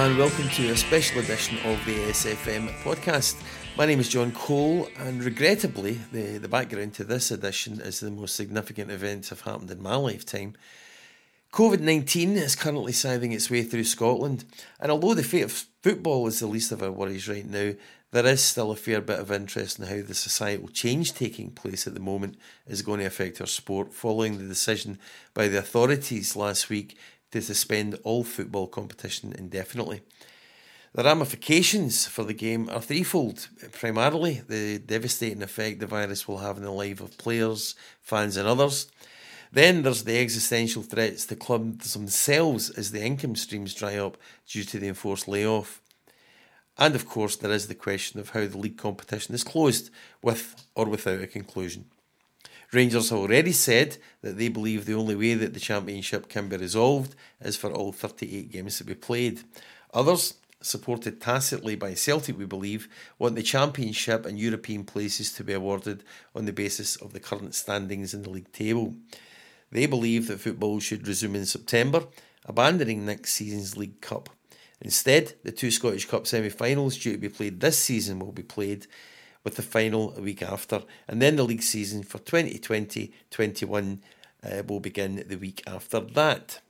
and welcome to a special edition of the SFM podcast. My name is John Cole, and regrettably, the, the background to this edition is the most significant events have happened in my lifetime. COVID 19 is currently scything its way through Scotland, and although the fate of football is the least of our worries right now, there is still a fair bit of interest in how the societal change taking place at the moment is going to affect our sport following the decision by the authorities last week to suspend all football competition indefinitely. The ramifications for the game are threefold. Primarily, the devastating effect the virus will have on the life of players, fans, and others. Then there's the existential threats to clubs themselves as the income streams dry up due to the enforced layoff. And of course, there is the question of how the league competition is closed, with or without a conclusion. Rangers have already said that they believe the only way that the Championship can be resolved is for all 38 games to be played. Others, supported tacitly by Celtic, we believe, want the Championship and European places to be awarded on the basis of the current standings in the league table. They believe that football should resume in September, abandoning next season's League Cup. Instead, the two Scottish Cup semi finals due to be played this season will be played with the final a week after. And then the league season for 2020 21 uh, will begin the week after that.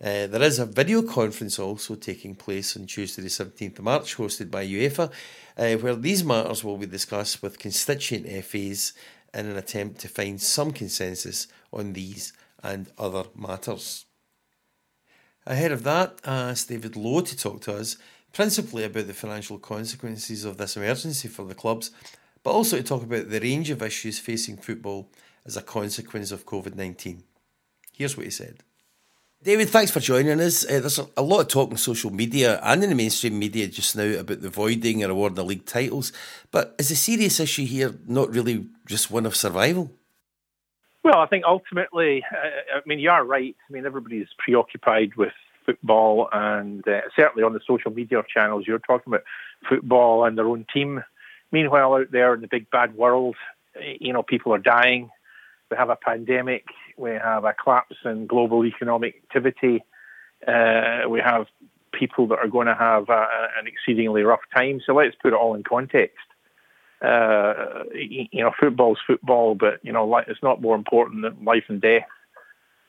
Uh, there is a video conference also taking place on Tuesday, the 17th of March, hosted by UEFA, uh, where these matters will be discussed with constituent FAs in an attempt to find some consensus on these and other matters. Ahead of that, I asked David Low to talk to us principally about the financial consequences of this emergency for the clubs, but also to talk about the range of issues facing football as a consequence of COVID 19. Here's what he said. David, thanks for joining us. Uh, there's a, a, lot of talk in social media and in the mainstream media just now about the voiding or awarding the league titles. But is the serious issue here not really just one of survival? Well, I think ultimately, uh, I mean, you are right. I mean, everybody's preoccupied with football, and uh, certainly on the social media channels, you're talking about football and their own team. Meanwhile, out there in the big bad world, you know, people are dying. We have a pandemic. We have a collapse in global economic activity. Uh, we have people that are going to have a, an exceedingly rough time. So let's put it all in context. Uh, you know, football's football, but you know, it's not more important than life and death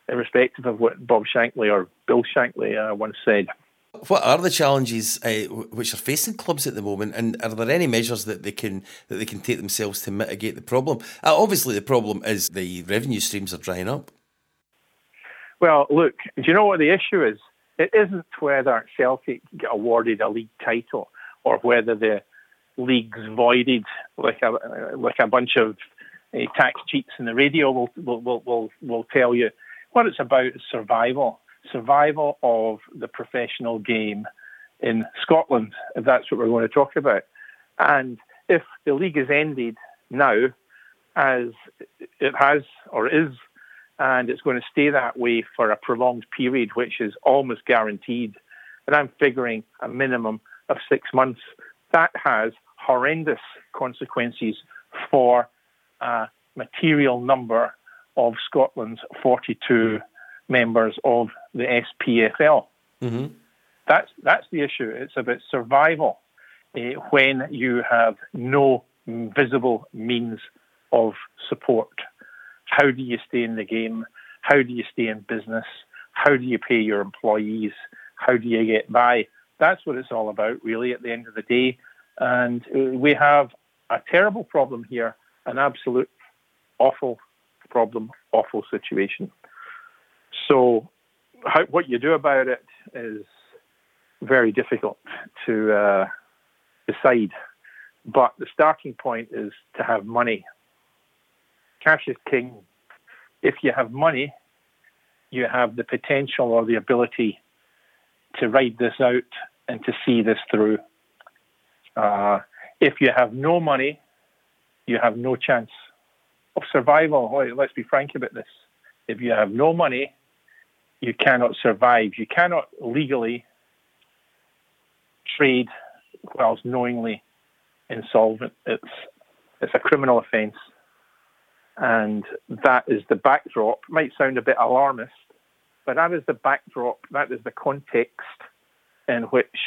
irrespective of what Bob Shankly or Bill Shankly uh, once said. What are the challenges uh, which are facing clubs at the moment, and are there any measures that they can that they can take themselves to mitigate the problem? Uh, obviously, the problem is the revenue streams are drying up. Well, look, do you know what the issue is? It isn't whether Celtic get awarded a league title or whether the league's voided like a like a bunch of uh, tax cheats in the radio will will will will, will tell you. What it's about is survival, survival of the professional game in Scotland, if that's what we're going to talk about. And if the league is ended now, as it has or is, and it's going to stay that way for a prolonged period, which is almost guaranteed, and I'm figuring a minimum of six months, that has horrendous consequences for a material number of Scotland's 42 members of the SPFL. Mm-hmm. That's that's the issue. It's about survival uh, when you have no visible means of support. How do you stay in the game? How do you stay in business? How do you pay your employees? How do you get by? That's what it's all about, really, at the end of the day. And uh, we have a terrible problem here, an absolute awful problem, awful situation. So, how, what you do about it is very difficult to uh, decide. But the starting point is to have money. Cash is king. If you have money, you have the potential or the ability to ride this out and to see this through. Uh, if you have no money, you have no chance of survival. Let's be frank about this. If you have no money, you cannot survive. You cannot legally trade whilst knowingly insolvent. It's it's a criminal offence, and that is the backdrop. It might sound a bit alarmist, but that is the backdrop. That is the context in which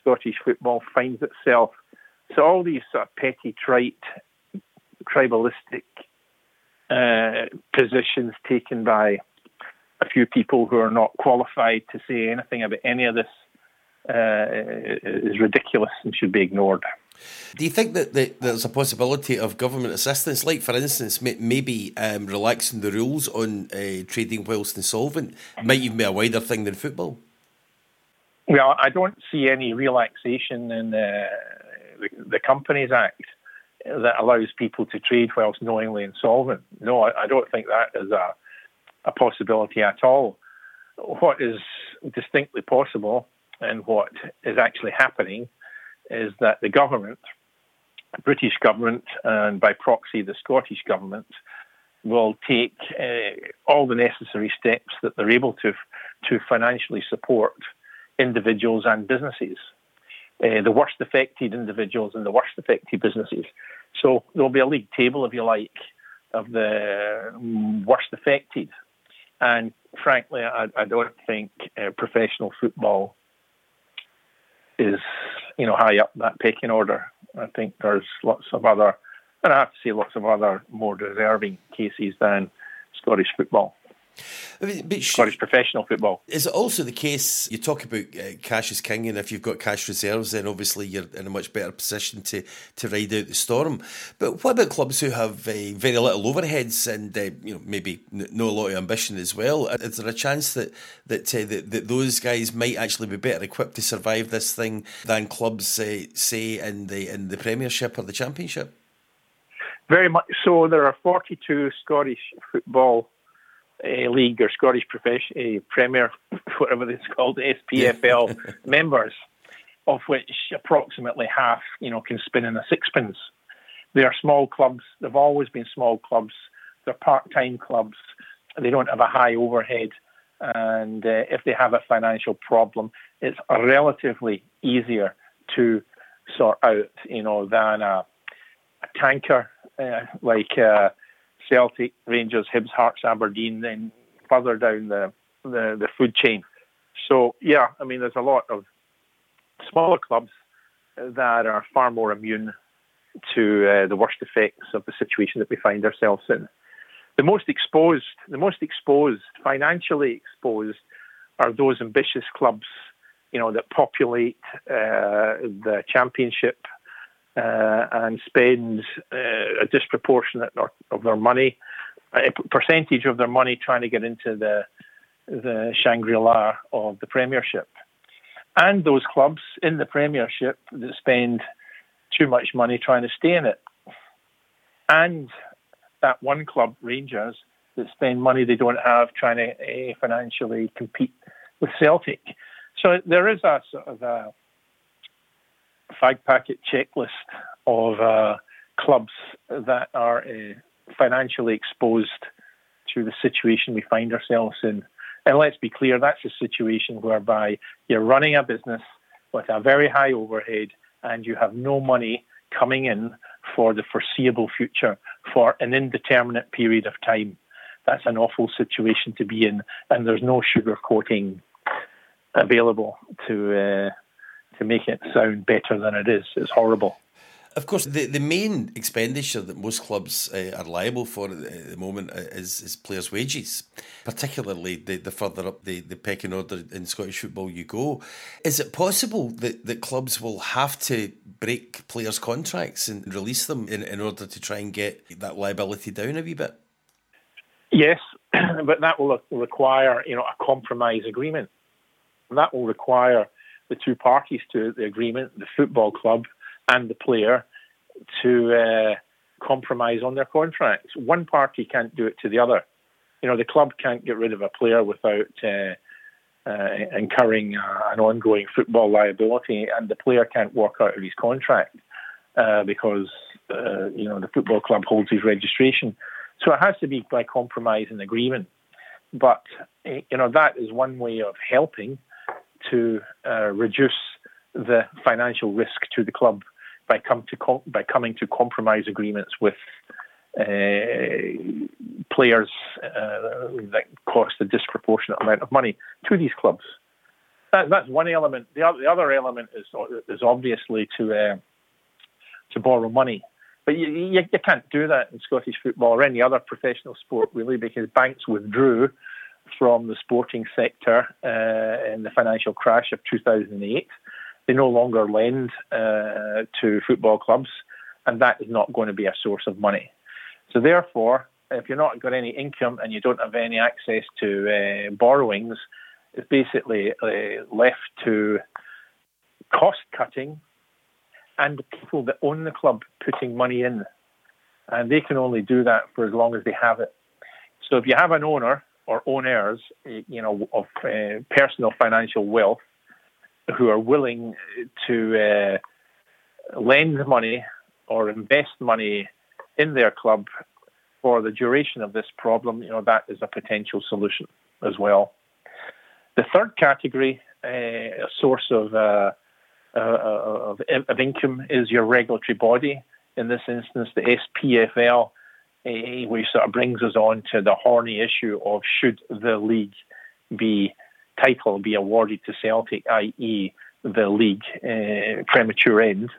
Scottish football finds itself. So all these sort of petty, trite, tribalistic uh, positions taken by a few people who are not qualified to say anything about any of this uh, is ridiculous and should be ignored. Do you think that, there's a possibility of government assistance, like for instance, maybe um, relaxing the rules on uh, trading whilst insolvent, might even be a wider thing than football? Well, I don't see any relaxation in the, the, the Companies Act that allows people to trade whilst knowingly insolvent. No, I, I don't think that is a, a possibility at all. What is distinctly possible and what is actually happening is that the government, the British government, and by proxy the Scottish government, will take uh, all the necessary steps that they're able to to financially support individuals and businesses, uh, the worst affected individuals and the worst affected businesses. So there'll be a league table, if you like, of the worst affected. And frankly, I, I don't think uh, professional football is, you know, high up that pecking order. I think there's lots of other, and I have to say, lots of other more deserving cases than Scottish football. But Scottish professional football. Is it also the case you talk about uh, cash is king, and if you've got cash reserves, then obviously you're in a much better position to, to ride out the storm. But what about clubs who have uh, very little overheads and uh, you know maybe no lot of ambition as well? Is there a chance that that, uh, that, that those guys might actually be better equipped to survive this thing than clubs uh, say in the in the Premiership or the Championship? Very much so. There are 42 Scottish football uh, league or Scottish profession, uh, Premier, whatever it's called, SPFL members, of which approximately half, you know, can spin in a sixpence. They are small clubs. They've always been small clubs. They're part-time clubs. They don't have a high overhead, and uh, if they have a financial problem, it's relatively easier to sort out, you know, than a, a tanker uh, like uh, Celtic, Rangers, Hibs, Hearts, Aberdeen, then further down the, the, the food chain. So, yeah, I mean, there's a lot of smaller clubs that are far more immune to uh, the worst effects of the situation that we find ourselves in. The most exposed, the most exposed, financially exposed, are those ambitious clubs, you know, that populate uh, the championship uh, and spend uh, a disproportionate of their money, a percentage of their money trying to get into the the Shangri-La of the Premiership, and those clubs in the Premiership that spend too much money trying to stay in it, and that one club, Rangers, that spend money they don't have trying to uh, financially compete with Celtic. So there is a sort of a fag packet checklist of uh, clubs that are uh, financially exposed to the situation we find ourselves in. And let's be clear, that's a situation whereby you're running a business with a very high overhead and you have no money coming in for the foreseeable future for an indeterminate period of time. That's an awful situation to be in, and there's no sugarcoating available to uh, to make it sound better than it is. It's horrible. Of course, the, the main expenditure that most clubs uh, are liable for at the, moment uh, is, is players' wages, particularly the, the further up the, the pecking order in Scottish football you go. Is it possible that, that clubs will have to break players' contracts and release them in, in order to try and get that liability down a wee bit? Yes, but that will require you know a compromise agreement. That will require the two parties to the agreement, the football club and the player, to uh, compromise on their contracts. One party can't do it to the other. You know, the club can't get rid of a player without uh, uh, incurring uh, an ongoing football liability, and the player can't walk out of his contract uh, because uh, you know the football club holds his registration. So it has to be by compromise and agreement. But you know that is one way of helping to uh, reduce the financial risk to the club by come to com- by coming to compromise agreements with uh, players uh, that cost a disproportionate amount of money to these clubs. that, that's one element. The other, the other element is is obviously to uh, to borrow money, but you, you, you can't do that in Scottish football or any other professional sport really because banks withdrew from the sporting sector uh, in the financial crash of 2008. They no longer lend uh, to football clubs, and that is not going to be a source of money. So therefore, if you're not got any income and you don't have any access to uh, borrowings, it's basically uh, left to cost cutting and the people that own the club putting money in. And they can only do that for as long as they have it. So if you have an owner or owners, you know, of uh, personal financial wealth who are willing to uh, lend money or invest money in their club for the duration of this problem, you know, that is a potential solution as well. The third category, uh, a source of, uh, uh, of, of income, is your regulatory body. In this instance, the SPFL, which sort of brings us on to the horny issue of should the league be title be awarded to Celtic, i.e., the league uh, premature end,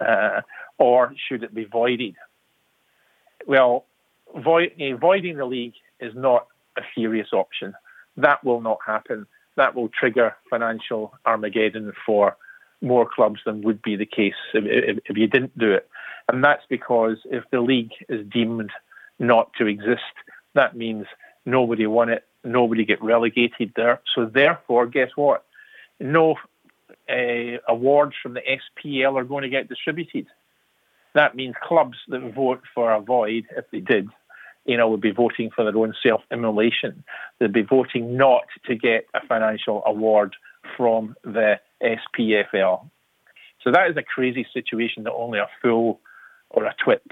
uh, or should it be voided? Well, void, uh, voiding the league is not a serious option. That will not happen. That will trigger financial Armageddon for more clubs than would be the case if, if, if you didn't do it. And that's because if the league is deemed not to exist, that means nobody won it, nobody get relegated there. So therefore, guess what? No uh, awards from the SPL are going to get distributed. That means clubs that vote for a void, if they did, you know, would be voting for their own self-immolation. They'd be voting not to get a financial award from the SPFL. So that is a crazy situation that only a fool or a twit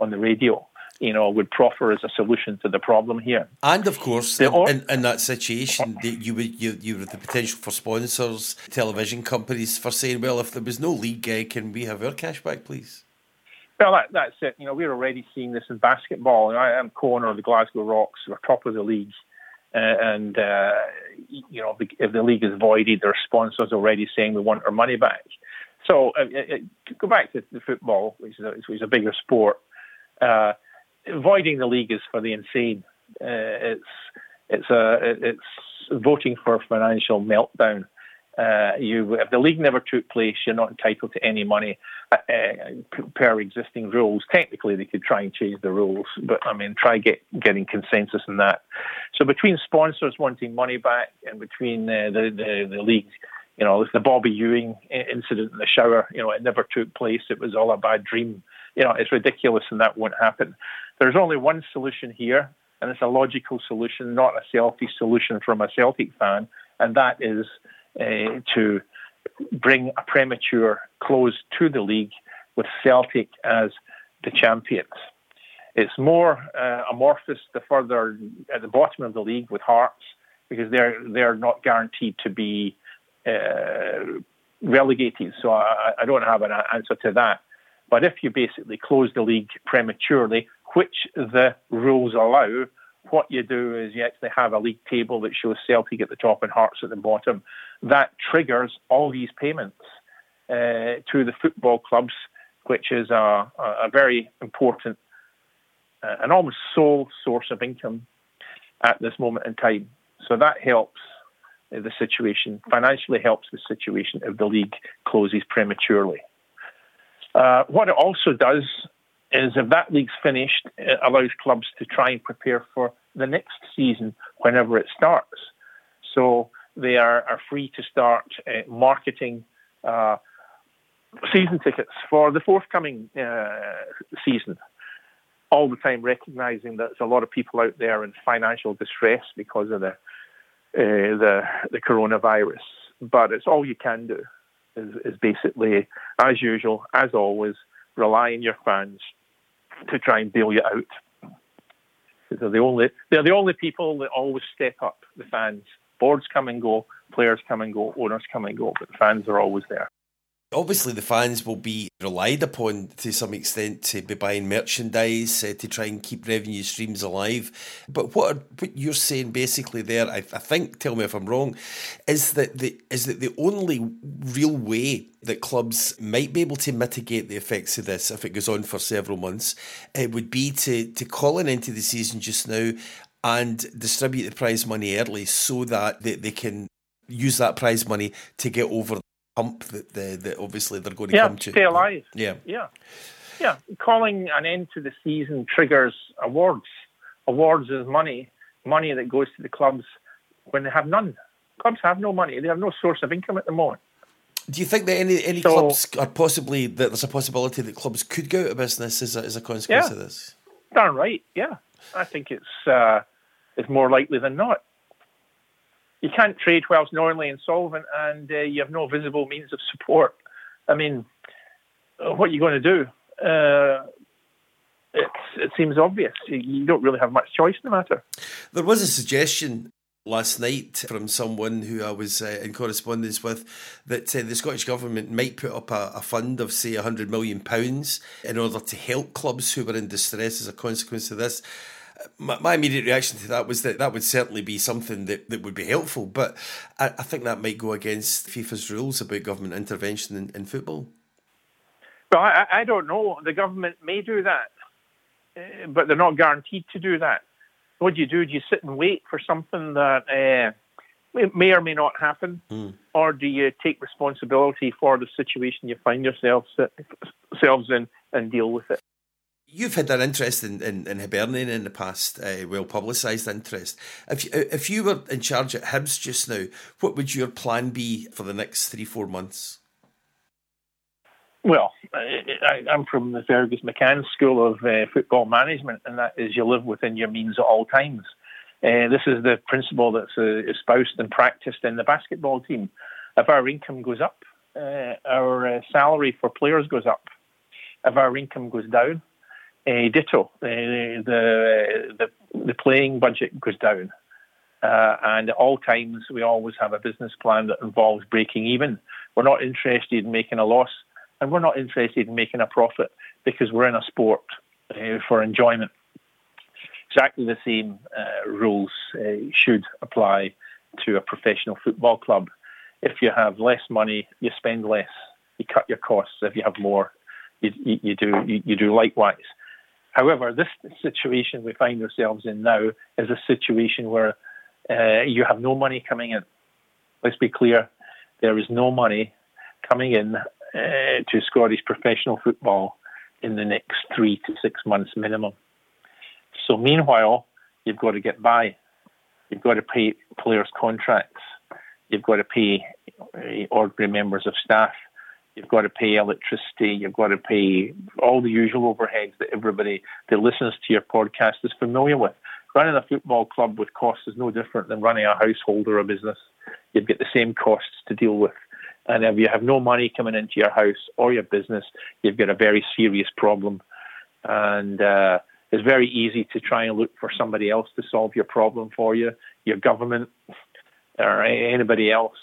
on the radio you know, would proffer as a solution to the problem here. And of course, in, in, that situation, you would you you have the potential for sponsors, television companies for saying, well, if there was no league, uh, can we have our cash back, please? Well, that, that's it. You know, we're already seeing this in basketball. I am corner of the Glasgow Rocks, we're top of the league. Uh, and, uh, you know, if the league is voided, their sponsors already saying we want our money back. So, uh, uh go back to the football, which is a, which is a bigger sport. Uh, voiding the league is for the insane. Uh, it's it's a it's voting for a financial meltdown. Uh, you, if the league never took place, you're not entitled to any money uh, per existing rules. Technically, they could try and change the rules, but I mean, try get getting consensus on that. So between sponsors wanting money back and between uh, the, the the league, you know, the Bobby Ewing incident in the shower, you know, it never took place. It was all a bad dream. You know, it's ridiculous, and that won't happen. There's only one solution here, and it's a logical solution, not a selfish solution from a Celtic fan, and that is uh, to bring a premature close to the league with Celtic as the champions. It's more uh, amorphous the further at the bottom of the league with Hearts because they're they're not guaranteed to be uh, relegated. So I, I, don't have an answer to that. But if you basically close the league prematurely, which the rules allow, what you do is you actually have a league table that shows Celtic at the top and Hearts at the bottom. That triggers all these payments uh, to the football clubs, which is a, a very important uh, and almost sole source of income at this moment in time. So that helps the situation, financially helps the situation if the league closes prematurely. Uh, what it also does is if that league's finished, it allows clubs to try and prepare for the next season whenever it starts. So they are, are free to start uh, marketing uh, season tickets for the forthcoming uh, season. All the time recognizing that there's a lot of people out there in financial distress because of the uh, the the coronavirus. But it's all you can do. Is, is basically, as usual, as always, rely on your fans to try and bail you out. They're the only they're the only people that always step up. The fans, boards come and go, players come and go, owners come and go, but the fans are always there. Obviously, the fans will be relied upon to some extent to be buying merchandise uh, to try and keep revenue streams alive. But what, are, what you're saying basically there, I, I, think, tell me if I'm wrong, is that the is that the only real way that clubs might be able to mitigate the effects of this if it goes on for several months, it would be to to call an end to the season just now and distribute the prize money early so that they, they can use that prize money to get over hump that, the, that obviously they're going to yeah, come to. stay alive. Yeah. Yeah. Yeah. Calling an end to the season triggers awards. Awards is money, money that goes to the clubs when they have none. Clubs have no money. They have no source of income at the moment. Do you think that any any so, clubs are possibly that there's a possibility that clubs could go out of business as a, as a consequence yeah, of this? Darn right, yeah. I think it's uh, it's more likely than not you can't trade whilst knowingly insolvent and uh, you have no visible means of support. I mean, uh, what are you going to do? Uh, it seems obvious. You don't really have much choice in the matter. There was a suggestion last night from someone who I was uh, in correspondence with that uh, the Scottish Government might put up a, a fund of, say, £100 million in order to help clubs who were in distress as a consequence of this my, my, immediate reaction to that was that that would certainly be something that, that would be helpful, but I, I think that might go against FIFA's rules about government intervention in, in football. Well, I, I, don't know. The government may do that, uh, but they're not guaranteed to do that. What do you do? Do you sit and wait for something that uh, may or may not happen, mm. or do you take responsibility for the situation you find yourselves, yourselves in and deal with it? You've had an interest in, in, in Hibernian in the past, uh, well publicised interest. If you, if you were in charge at Hibs just now, what would your plan be for the next three, four months? Well, I, am from the Fergus McCann School of uh, Football Management, and that is you live within your means at all times. Uh, this is the principle that's uh, espoused and practiced in the basketball team. If our income goes up, uh, our uh, salary for players goes up. If our income goes down, uh, ditto. Uh, the, the the playing budget goes down, uh, and at all times we always have a business plan that involves breaking even. We're not interested in making a loss, and we're not interested in making a profit because we're in a sport uh, for enjoyment. Exactly the same uh, rules should apply to a professional football club. If you have less money, you spend less. You cut your costs. If you have more, you, you, you do you, you do likewise. However, this situation we find ourselves in now is a situation where uh, you have no money coming in. Let's be clear, there is no money coming in uh, to Scottish professional football in the next three to six months minimum. So, meanwhile, you've got to get by. You've got to pay players' contracts. You've got to pay uh, ordinary members of staff. You've got to pay electricity. You've got to pay all the usual overheads that everybody that listens to your podcast is familiar with. Running a football club with costs is no different than running a household or a business. You've got the same costs to deal with. And if you have no money coming into your house or your business, you've got a very serious problem. And uh, it's very easy to try and look for somebody else to solve your problem for you, your government or anybody else.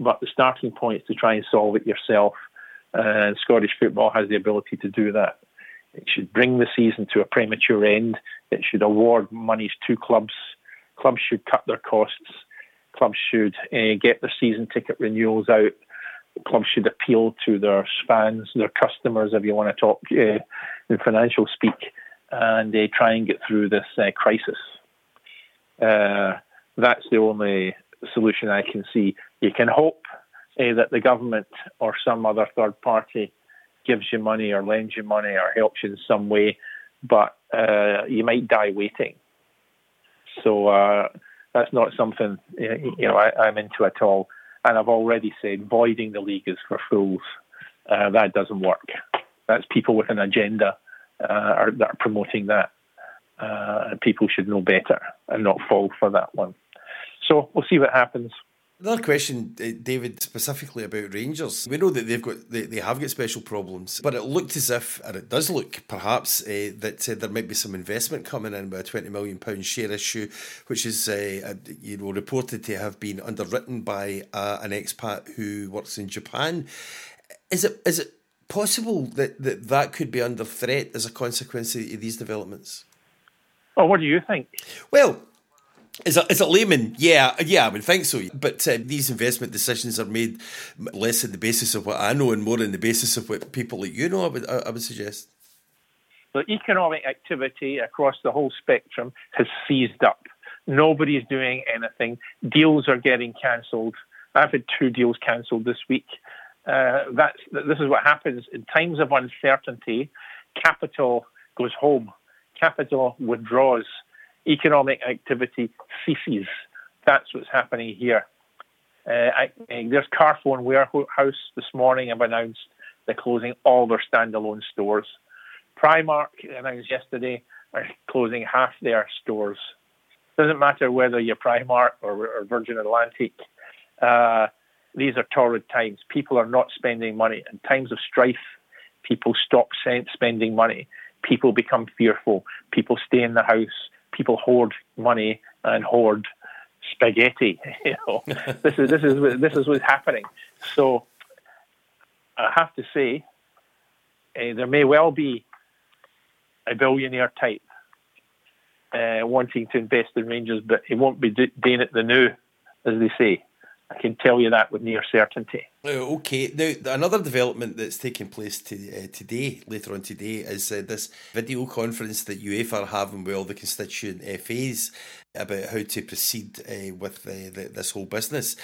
But the starting point is to try and solve it yourself and Scottish football has the ability to do that. It should bring the season to a premature end. It should award monies to clubs. Clubs should cut their costs. Clubs should uh, get their season ticket renewals out. Clubs should appeal to their fans, their customers, if you want to talk uh, in financial speak, and uh, try and get through this crisis. that's the only solution I can see. You can hope that the government or some other third party gives you money or lends you money or helps you in some way, but uh, you might die waiting. So uh, that's not something you know I, am into at all. And I've already said voiding the league is for fools. Uh, that doesn't work. That's people with an agenda uh, are, that are promoting that. Uh, people should know better and not fall for that one. So we'll see what happens. Another question, uh, David, specifically about Rangers. We know that they've got they, they have got special problems, but it looked as if, and it does look perhaps, uh, that uh, there might be some investment coming in by a twenty million pound share issue, which is uh, you know reported to have been underwritten by uh, an expat who works in Japan. Is it is it possible that, that that could be under threat as a consequence of these developments? Well, what do you think? Well, as a, as a layman, yeah, yeah, I would think so. But uh, these investment decisions are made less on the basis of what I know and more on the basis of what people like you know. I would, I would suggest. The economic activity across the whole spectrum has seized up. Nobody's doing anything. Deals are getting cancelled. I've had two deals cancelled this week. Uh, that's this is what happens in times of uncertainty. Capital goes home. Capital withdraws economic activity ceases. That's what's happening here. Uh, I, there's Carphone Warehouse this morning have announced they're closing all their standalone stores. Primark announced yesterday are closing half their stores. Doesn't matter whether you're Primark or, or Virgin Atlantic. Uh, these are torrid times. People are not spending money. In times of strife, people stop spending money. People become fearful. People stay in the house people hoard money and hoard spaghetti. You know, this is this is this is what's happening. So I have to say, uh, there may well be a billionaire type uh, wanting to invest in Rangers, but he won't be doing it the new, as they say. I can tell you that with near certainty. Oh, okay. Now, another development that's taking place to, uh, today, later on today, is uh, this video conference that UEFA are having with all the constituent FAs about how to proceed uh, with the, the, this whole business.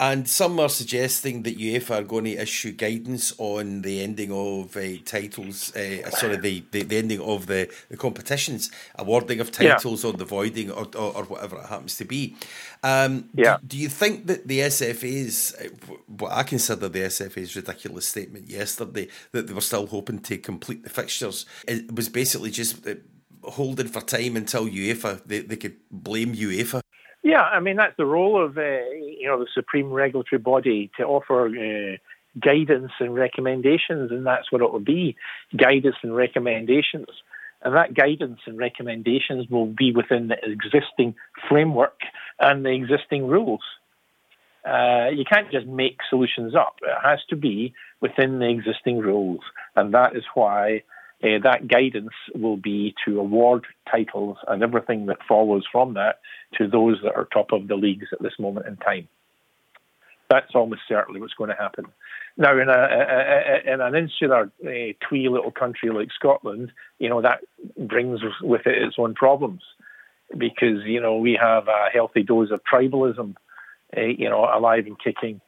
And some are suggesting that UEFA are going to issue guidance on the ending of uh, titles, uh, sorry, the, the, the, ending of the, the competitions, awarding of titles yeah. or the voiding or, or, or, whatever it happens to be. Um, yeah. Do, do, you think that the SFA's, uh, what I consider the SFA's ridiculous statement yesterday, that they were still hoping to complete the fixtures, it was basically just uh, holding for time until UEFA they, they could blame UEFA. Yeah, I mean that's the role of uh, you know the supreme regulatory body to offer uh, guidance and recommendations, and that's what it will be: guidance and recommendations. And that guidance and recommendations will be within the existing framework and the existing rules. Uh, you can't just make solutions up. It has to be within the existing rules, and that is why uh, that guidance will be to award titles and everything that follows from that to those that are top of the leagues at this moment in time. That's almost certainly what's going to happen. Now, in, a, a, a in an insular, uh, twee little country like Scotland, you know that brings with it its own problems because you know we have a healthy dose of tribalism, uh, you know, alive and kicking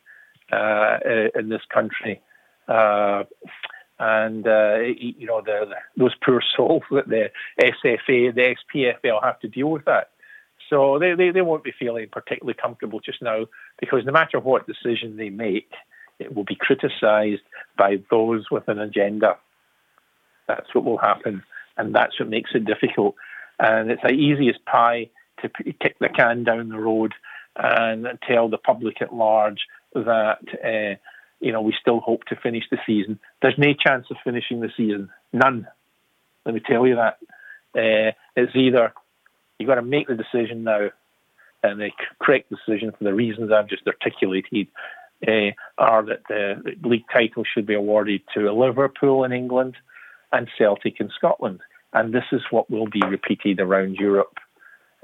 uh, in this country. Uh, and uh, you know the, the, those poor souls that the SFA, the SPFL have to deal with that. So they, they, they won't be feeling particularly comfortable just now because no matter what decision they make, it will be criticised by those with an agenda. That's what will happen, and that's what makes it difficult. And it's the easiest pie to kick the can down the road and tell the public at large that. Uh, you know, we still hope to finish the season. There's no chance of finishing the season. None. Let me tell you that. Uh, it's either you've got to make the decision now, and the correct decision for the reasons I've just articulated uh, are that the league title should be awarded to Liverpool in England and Celtic in Scotland. And this is what will be repeated around Europe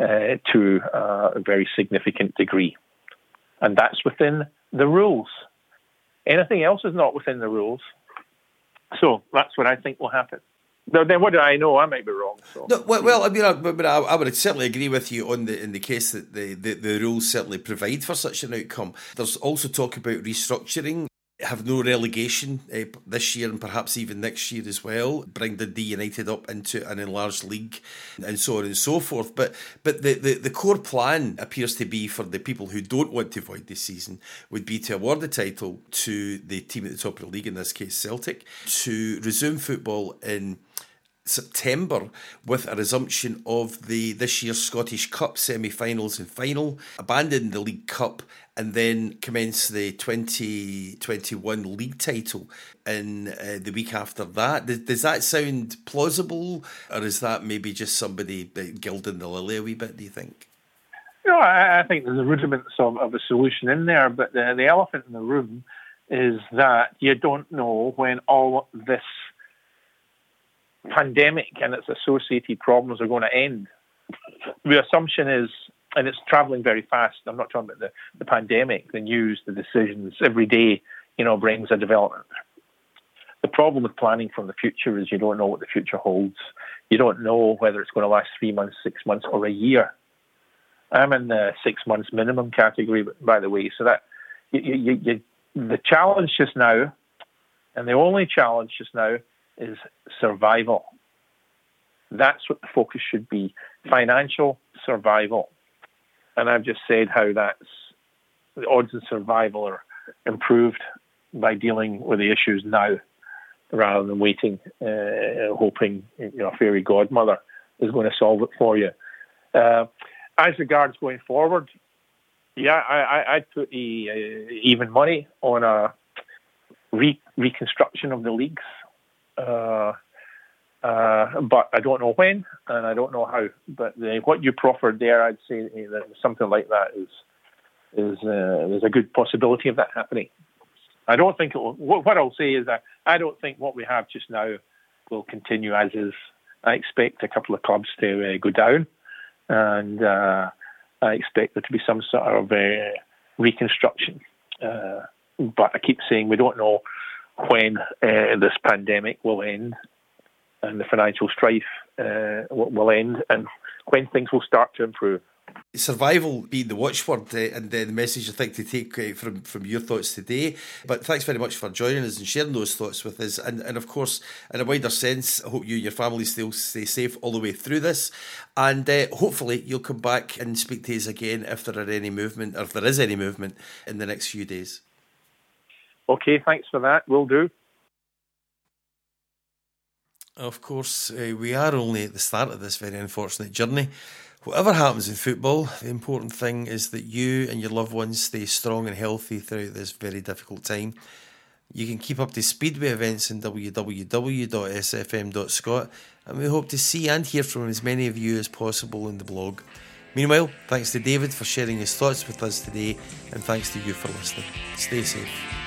uh, to uh, a very significant degree. And that's within the rules. Anything else is not within the rules. So that's what I think will happen. Now, then what do I know? I might be wrong. So. No, well, well, I mean, I, but I, I, would certainly agree with you on the in the case that the, the, the rules certainly provide for such an outcome. There's also talk about restructuring have no relegation uh, this year and perhaps even next year as well. Bring the D United up into an enlarged league and so on and so forth. But but the, the, the core plan appears to be for the people who don't want to void this season would be to award the title to the team at the top of the league, in this case Celtic, to resume football in September with a resumption of the this year's Scottish Cup semi-finals and final, abandon the League Cup and then commence the 2021 league title in uh, the week after that. Does, does, that sound plausible or is that maybe just somebody gilding the lily a wee bit, do you think? No, I, I think there's the rudiments of, of, a solution in there, but the, the elephant in the room is that you don't know when all this pandemic and its associated problems are going to end. The assumption is, and it's traveling very fast. I'm not talking about the, the pandemic, the news, the decisions. Every day, you know, brings a development. The problem with planning from the future is you don't know what the future holds. You don't know whether it's going to last three months, six months, or a year. I'm in the six months minimum category, by the way. So that you, you, you, the challenge just now, and the only challenge just now, is survival. That's what the focus should be financial survival. And I've just said how that's the odds of survival are improved by dealing with the issues now rather than waiting, uh, hoping you know, fairy godmother is going to solve it for you. Uh, as regards going forward, yeah, I, would put a, a, even money on a re- reconstruction of the leagues. Uh, but I don't know when and I don't know how. But the, what you proffered there, I'd say that something like that is is uh, there's a good possibility of that happening. I don't think will, what I'll say is that I don't think what we have just now will continue as is. I expect a couple of clubs to uh, go down, and uh, I expect there to be some sort of uh, reconstruction. Uh, but I keep saying we don't know when this pandemic will end and the financial strife uh, will end and when things will start to improve. Survival being the watchword uh, and the message I think to take uh, from, from your thoughts today. But thanks very much for joining us and sharing those thoughts with us. And, and of course, in a wider sense, I hope you and your family still stay safe all the way through this. And uh, hopefully, you'll come back and speak to us again if there are any movement, or if there is any movement in the next few days. Okay, thanks for that. Will do. Of course, uh, we are only at the start of this very unfortunate journey. Whatever happens in football, the important thing is that you and your loved ones stay strong and healthy throughout this very difficult time. You can keep up to speed with events in www.sfm.scot, and we hope to see and hear from as many of you as possible in the blog. Meanwhile, thanks to David for sharing his thoughts with us today, and thanks to you for listening. Stay safe.